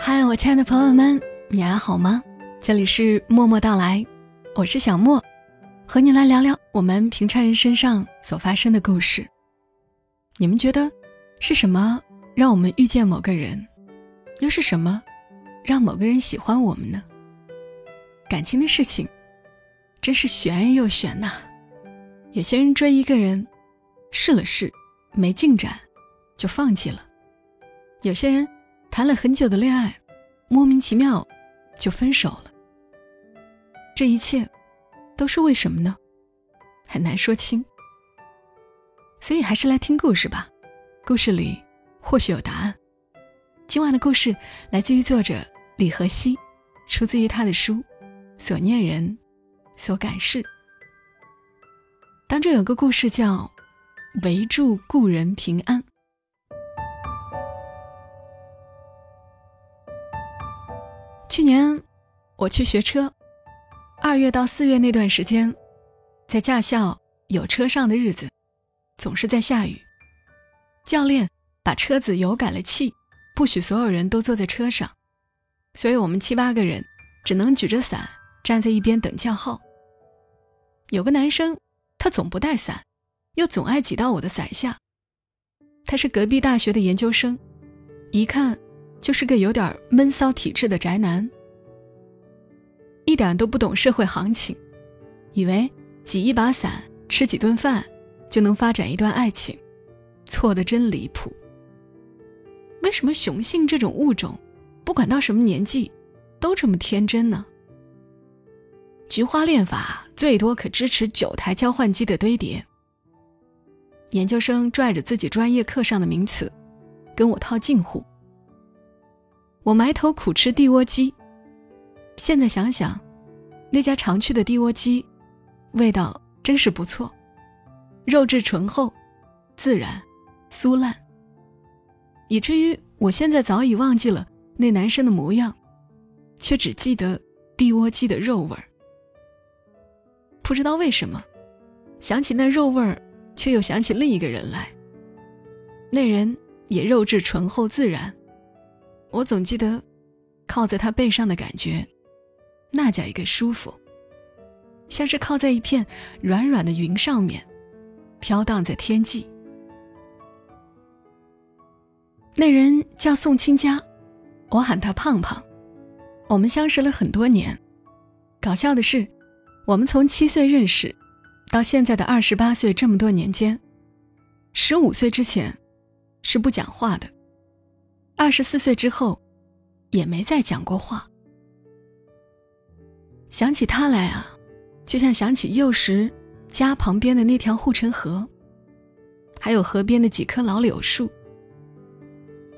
嗨，我亲爱的朋友们，你还好吗？这里是默默到来，我是小莫，和你来聊聊我们平常人身上所发生的故事。你们觉得是什么让我们遇见某个人，又是什么让某个人喜欢我们呢？感情的事情真是玄又玄呐。有些人追一个人，试了试，没进展，就放弃了；有些人谈了很久的恋爱，莫名其妙就分手了。这一切都是为什么呢？很难说清。所以还是来听故事吧，故事里或许有答案。今晚的故事来自于作者李和熙，出自于他的书《所念人，所感事》。当中有个故事叫“围住故人平安”。去年我去学车。二月到四月那段时间，在驾校有车上的日子，总是在下雨。教练把车子油改了气，不许所有人都坐在车上，所以我们七八个人只能举着伞站在一边等叫号。有个男生，他总不带伞，又总爱挤到我的伞下。他是隔壁大学的研究生，一看就是个有点闷骚体质的宅男。一点都不懂社会行情，以为挤一把伞、吃几顿饭就能发展一段爱情，错的真离谱。为什么雄性这种物种，不管到什么年纪，都这么天真呢？菊花恋法最多可支持九台交换机的堆叠。研究生拽着自己专业课上的名词，跟我套近乎。我埋头苦吃地窝鸡。现在想想，那家常去的地窝鸡，味道真是不错，肉质醇厚、自然、酥烂，以至于我现在早已忘记了那男生的模样，却只记得地窝鸡的肉味儿。不知道为什么，想起那肉味儿，却又想起另一个人来。那人也肉质醇厚自然，我总记得靠在他背上的感觉。那叫一个舒服，像是靠在一片软软的云上面，飘荡在天际。那人叫宋清佳，我喊他胖胖。我们相识了很多年，搞笑的是，我们从七岁认识，到现在的二十八岁，这么多年间，十五岁之前是不讲话的，二十四岁之后也没再讲过话。想起他来啊，就像想起幼时家旁边的那条护城河，还有河边的几棵老柳树。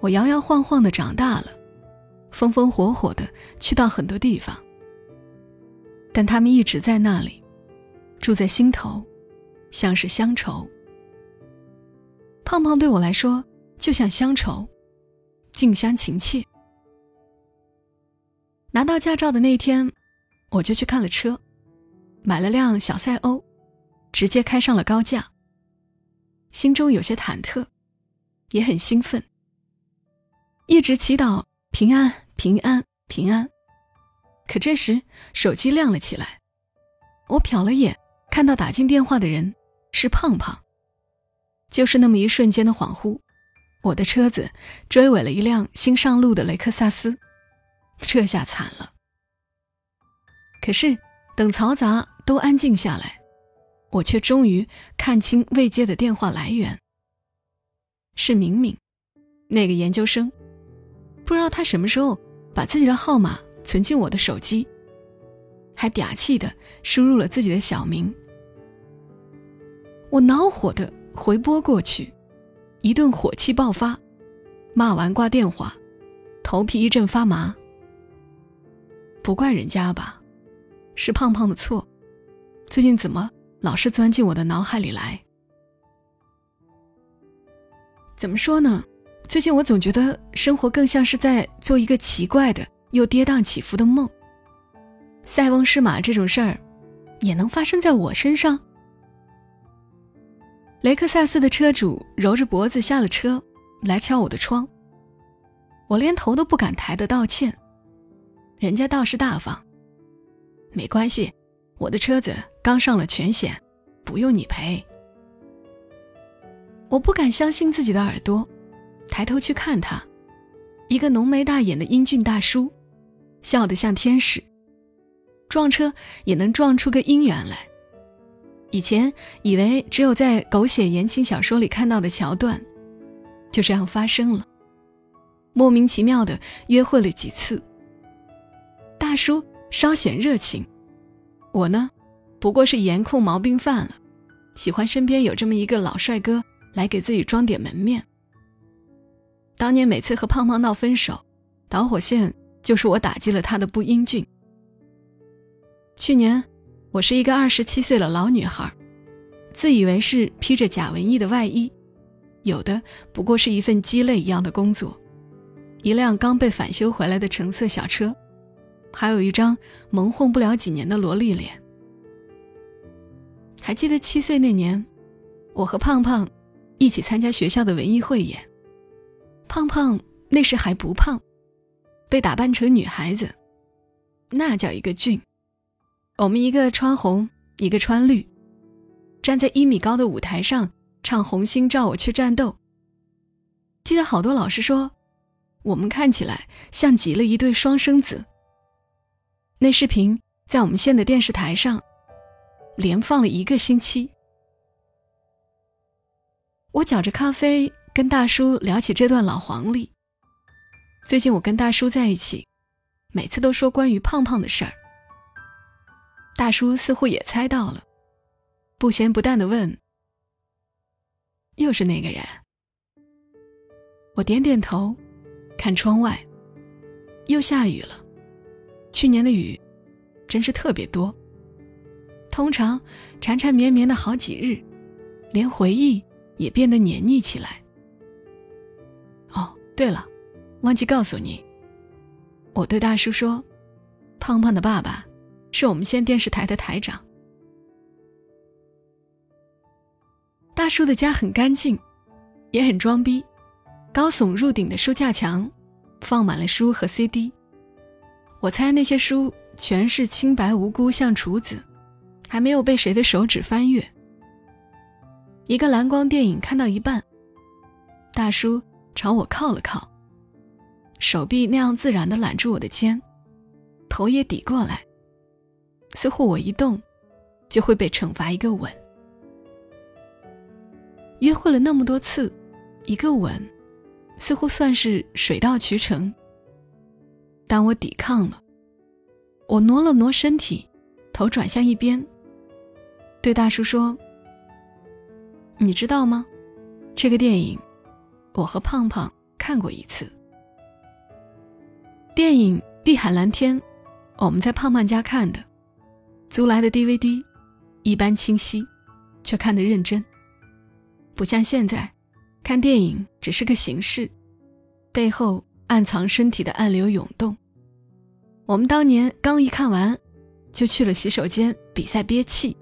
我摇摇晃晃的长大了，风风火火的去到很多地方，但他们一直在那里，住在心头，像是乡愁。胖胖对我来说就像乡愁，近乡情怯。拿到驾照的那天。我就去看了车，买了辆小赛欧，直接开上了高架。心中有些忐忑，也很兴奋，一直祈祷平安、平安、平安。可这时手机亮了起来，我瞟了眼，看到打进电话的人是胖胖。就是那么一瞬间的恍惚，我的车子追尾了一辆新上路的雷克萨斯，这下惨了。可是，等嘈杂都安静下来，我却终于看清未接的电话来源。是明明，那个研究生，不知道他什么时候把自己的号码存进我的手机，还嗲气的输入了自己的小名。我恼火的回拨过去，一顿火气爆发，骂完挂电话，头皮一阵发麻。不怪人家吧。是胖胖的错，最近怎么老是钻进我的脑海里来？怎么说呢？最近我总觉得生活更像是在做一个奇怪的又跌宕起伏的梦。塞翁失马这种事儿，也能发生在我身上？雷克萨斯的车主揉着脖子下了车，来敲我的窗，我连头都不敢抬的道歉。人家倒是大方，没关系，我的车子刚上了全险，不用你赔。我不敢相信自己的耳朵，抬头去看他，一个浓眉大眼的英俊大叔，笑得像天使。撞车也能撞出个姻缘来。以前以为只有在狗血言情小说里看到的桥段，就这样发生了。莫名其妙的约会了几次。大叔稍显热情，我呢，不过是颜控毛病犯了，喜欢身边有这么一个老帅哥来给自己装点门面。当年每次和胖胖闹分手，导火线就是我打击了他的不英俊。去年，我是一个二十七岁的老女孩，自以为是披着假文艺的外衣，有的不过是一份鸡肋一样的工作，一辆刚被返修回来的橙色小车，还有一张蒙混不了几年的萝莉脸。还记得七岁那年，我和胖胖一起参加学校的文艺汇演，胖胖那时还不胖，被打扮成女孩子，那叫一个俊。我们一个穿红，一个穿绿，站在一米高的舞台上唱《红星照我去战斗》。记得好多老师说，我们看起来像极了一对双生子。那视频在我们县的电视台上连放了一个星期。我搅着咖啡跟大叔聊起这段老黄历。最近我跟大叔在一起，每次都说关于胖胖的事儿。大叔似乎也猜到了，不咸不淡的问：“又是那个人？”我点点头，看窗外，又下雨了。去年的雨真是特别多，通常缠缠绵绵的好几日，连回忆也变得黏腻起来。哦，对了，忘记告诉你，我对大叔说：“胖胖的爸爸。”是我们县电视台的台长。大叔的家很干净，也很装逼。高耸入顶的书架墙，放满了书和 CD。我猜那些书全是清白无辜，像厨子，还没有被谁的手指翻阅。一个蓝光电影看到一半，大叔朝我靠了靠，手臂那样自然的揽住我的肩，头也抵过来。似乎我一动，就会被惩罚一个吻。约会了那么多次，一个吻，似乎算是水到渠成。但我抵抗了，我挪了挪身体，头转向一边，对大叔说：“你知道吗？这个电影，我和胖胖看过一次。电影《碧海蓝天》，我们在胖胖家看的。”租来的 DVD，一般清晰，却看得认真。不像现在，看电影只是个形式，背后暗藏身体的暗流涌动。我们当年刚一看完，就去了洗手间比赛憋气。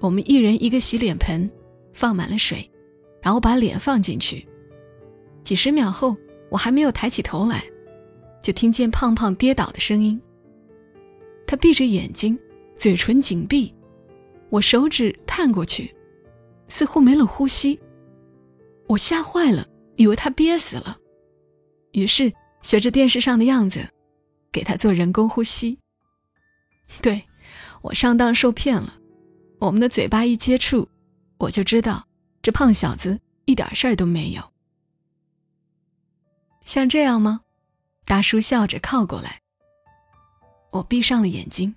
我们一人一个洗脸盆，放满了水，然后把脸放进去。几十秒后，我还没有抬起头来，就听见胖胖跌倒的声音。他闭着眼睛。嘴唇紧闭，我手指探过去，似乎没了呼吸。我吓坏了，以为他憋死了，于是学着电视上的样子，给他做人工呼吸。对，我上当受骗了。我们的嘴巴一接触，我就知道这胖小子一点事儿都没有。像这样吗？大叔笑着靠过来，我闭上了眼睛。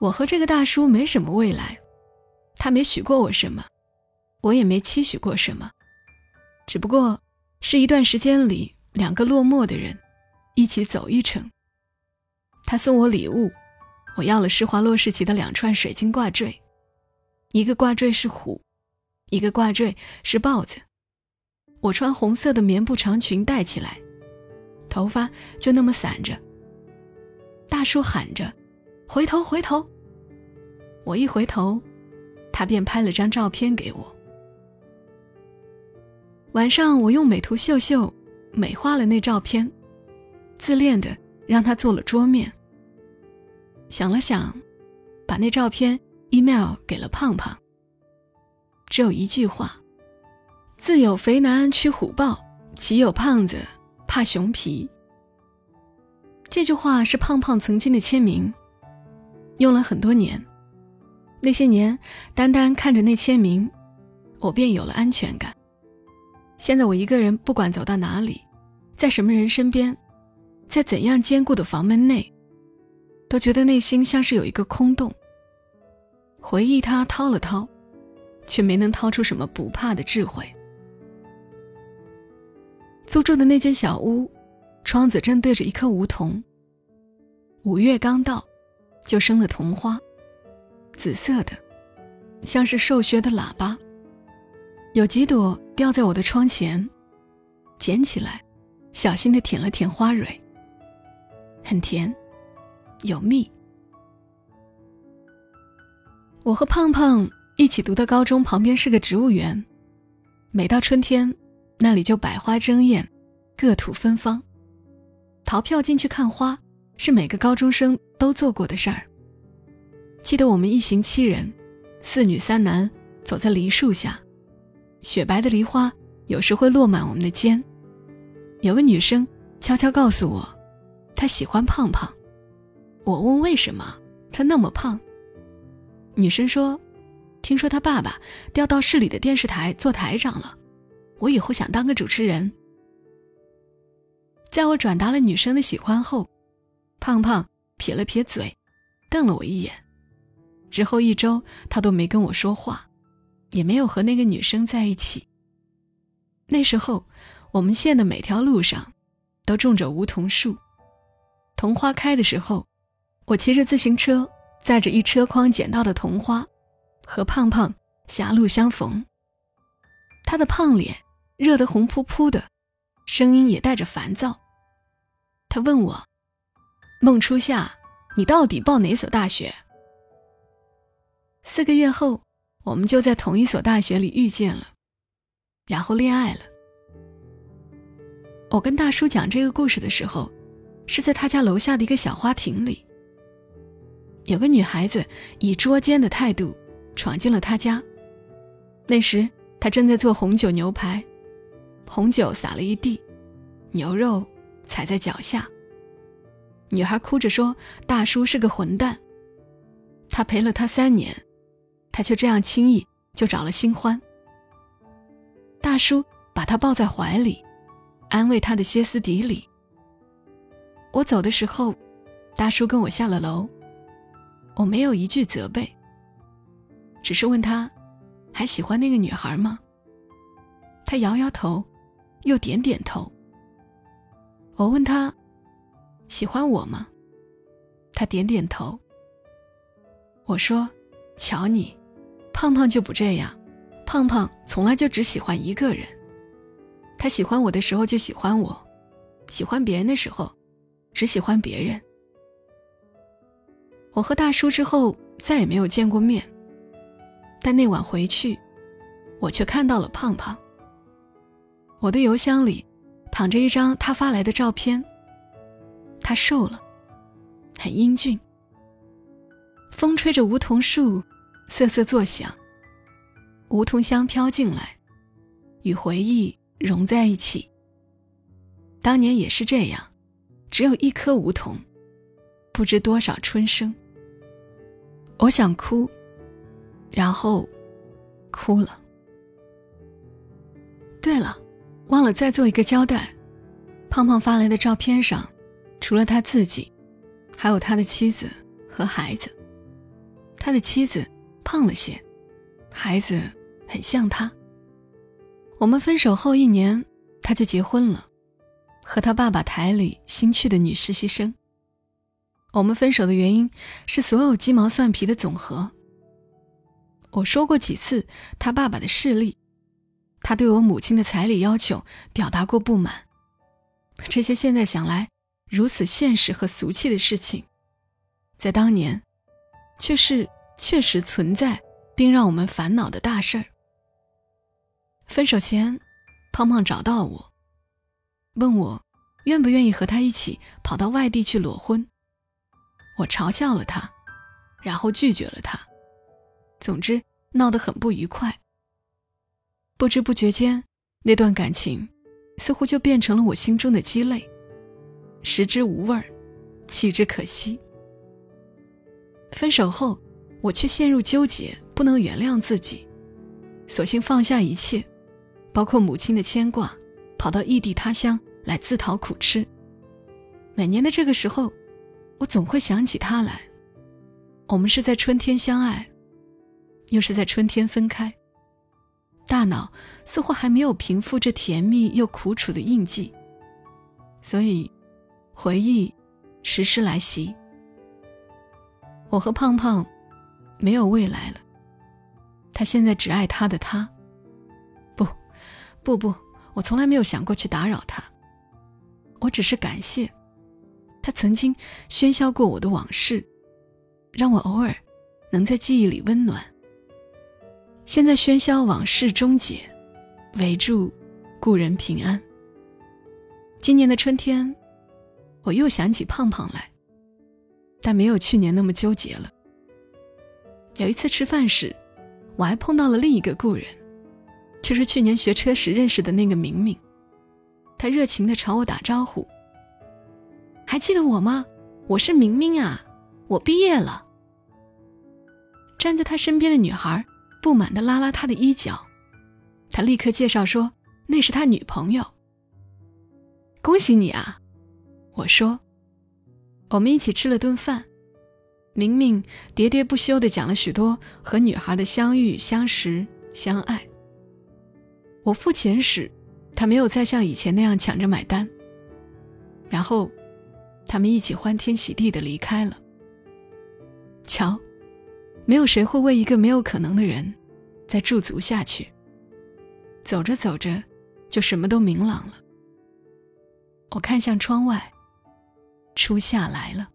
我和这个大叔没什么未来，他没许过我什么，我也没期许过什么，只不过是一段时间里两个落寞的人一起走一程。他送我礼物，我要了施华洛世奇的两串水晶挂坠，一个挂坠是虎，一个挂坠是豹子。我穿红色的棉布长裙戴起来，头发就那么散着。大叔喊着。回头，回头！我一回头，他便拍了张照片给我。晚上我用美图秀秀美化了那照片，自恋的让他做了桌面。想了想，把那照片 email 给了胖胖。只有一句话：“自有肥男驱虎豹，岂有胖子怕熊皮。”这句话是胖胖曾经的签名，用了很多年。那些年，单单看着那签名，我便有了安全感。现在我一个人，不管走到哪里，在什么人身边，在怎样坚固的房门内，都觉得内心像是有一个空洞。回忆他掏了掏，却没能掏出什么不怕的智慧。租住的那间小屋，窗子正对着一棵梧桐。五月刚到，就生了桐花，紫色的，像是瘦削的喇叭。有几朵掉在我的窗前，捡起来，小心的舔了舔花蕊。很甜，有蜜。我和胖胖一起读的高中旁边是个植物园，每到春天，那里就百花争艳，各土芬芳。逃票进去看花，是每个高中生都做过的事儿。记得我们一行七人，四女三男，走在梨树下。雪白的梨花有时会落满我们的肩。有个女生悄悄告诉我，她喜欢胖胖。我问为什么，他那么胖。女生说，听说他爸爸调到市里的电视台做台长了，我以后想当个主持人。在我转达了女生的喜欢后，胖胖撇了撇嘴，瞪了我一眼。之后一周，他都没跟我说话。也没有和那个女生在一起。那时候，我们县的每条路上都种着梧桐树。桐花开的时候，我骑着自行车，载着一车筐捡到的桐花，和胖胖狭路相逢。他的胖脸热得红扑扑的，声音也带着烦躁。他问我：“孟初夏，你到底报哪所大学？”四个月后。我们就在同一所大学里遇见了，然后恋爱了。我跟大叔讲这个故事的时候，是在他家楼下的一个小花亭里。有个女孩子以捉奸的态度闯进了他家。那时他正在做红酒牛排，红酒洒了一地，牛肉踩在脚下。女孩哭着说：“大叔是个混蛋，他陪了她三年。”他却这样轻易就找了新欢。大叔把她抱在怀里，安慰她的歇斯底里。我走的时候，大叔跟我下了楼，我没有一句责备，只是问他，还喜欢那个女孩吗？他摇摇头，又点点头。我问他，喜欢我吗？他点点头。我说，瞧你。胖胖就不这样，胖胖从来就只喜欢一个人。他喜欢我的时候就喜欢我，喜欢别人的时候，只喜欢别人。我和大叔之后再也没有见过面，但那晚回去，我却看到了胖胖。我的邮箱里躺着一张他发来的照片。他瘦了，很英俊。风吹着梧桐树。瑟瑟作响，梧桐香飘进来，与回忆融在一起。当年也是这样，只有一棵梧桐，不知多少春生。我想哭，然后哭了。对了，忘了再做一个交代。胖胖发来的照片上，除了他自己，还有他的妻子和孩子。他的妻子。胖了些，孩子很像他。我们分手后一年，他就结婚了，和他爸爸台里新去的女实习生。我们分手的原因是所有鸡毛蒜皮的总和。我说过几次他爸爸的势力，他对我母亲的彩礼要求表达过不满。这些现在想来如此现实和俗气的事情，在当年，却是。确实存在并让我们烦恼的大事儿。分手前，胖胖找到我，问我愿不愿意和他一起跑到外地去裸婚。我嘲笑了他，然后拒绝了他。总之闹得很不愉快。不知不觉间，那段感情似乎就变成了我心中的鸡肋，食之无味，弃之可惜。分手后，我却陷入纠结，不能原谅自己，索性放下一切，包括母亲的牵挂，跑到异地他乡来自讨苦吃。每年的这个时候，我总会想起他来。我们是在春天相爱，又是在春天分开。大脑似乎还没有平复这甜蜜又苦楚的印记，所以回忆时时来袭。我和胖胖没有未来了，他现在只爱他的他。不，不不，我从来没有想过去打扰他，我只是感谢他曾经喧嚣过我的往事，让我偶尔能在记忆里温暖。现在喧嚣往事终结，唯祝故人平安。今年的春天，我又想起胖胖来，但没有去年那么纠结了。有一次吃饭时，我还碰到了另一个故人，就是去年学车时认识的那个明明。他热情地朝我打招呼：“还记得我吗？我是明明啊，我毕业了。”站在他身边的女孩。不满地拉拉他的衣角，他立刻介绍说：“那是他女朋友。”恭喜你啊！我说。我们一起吃了顿饭，明明喋喋不休地讲了许多和女孩的相遇、相识、相爱。我付钱时，他没有再像以前那样抢着买单。然后，他们一起欢天喜地地离开了。瞧。没有谁会为一个没有可能的人再驻足下去。走着走着，就什么都明朗了。我看向窗外，初夏来了。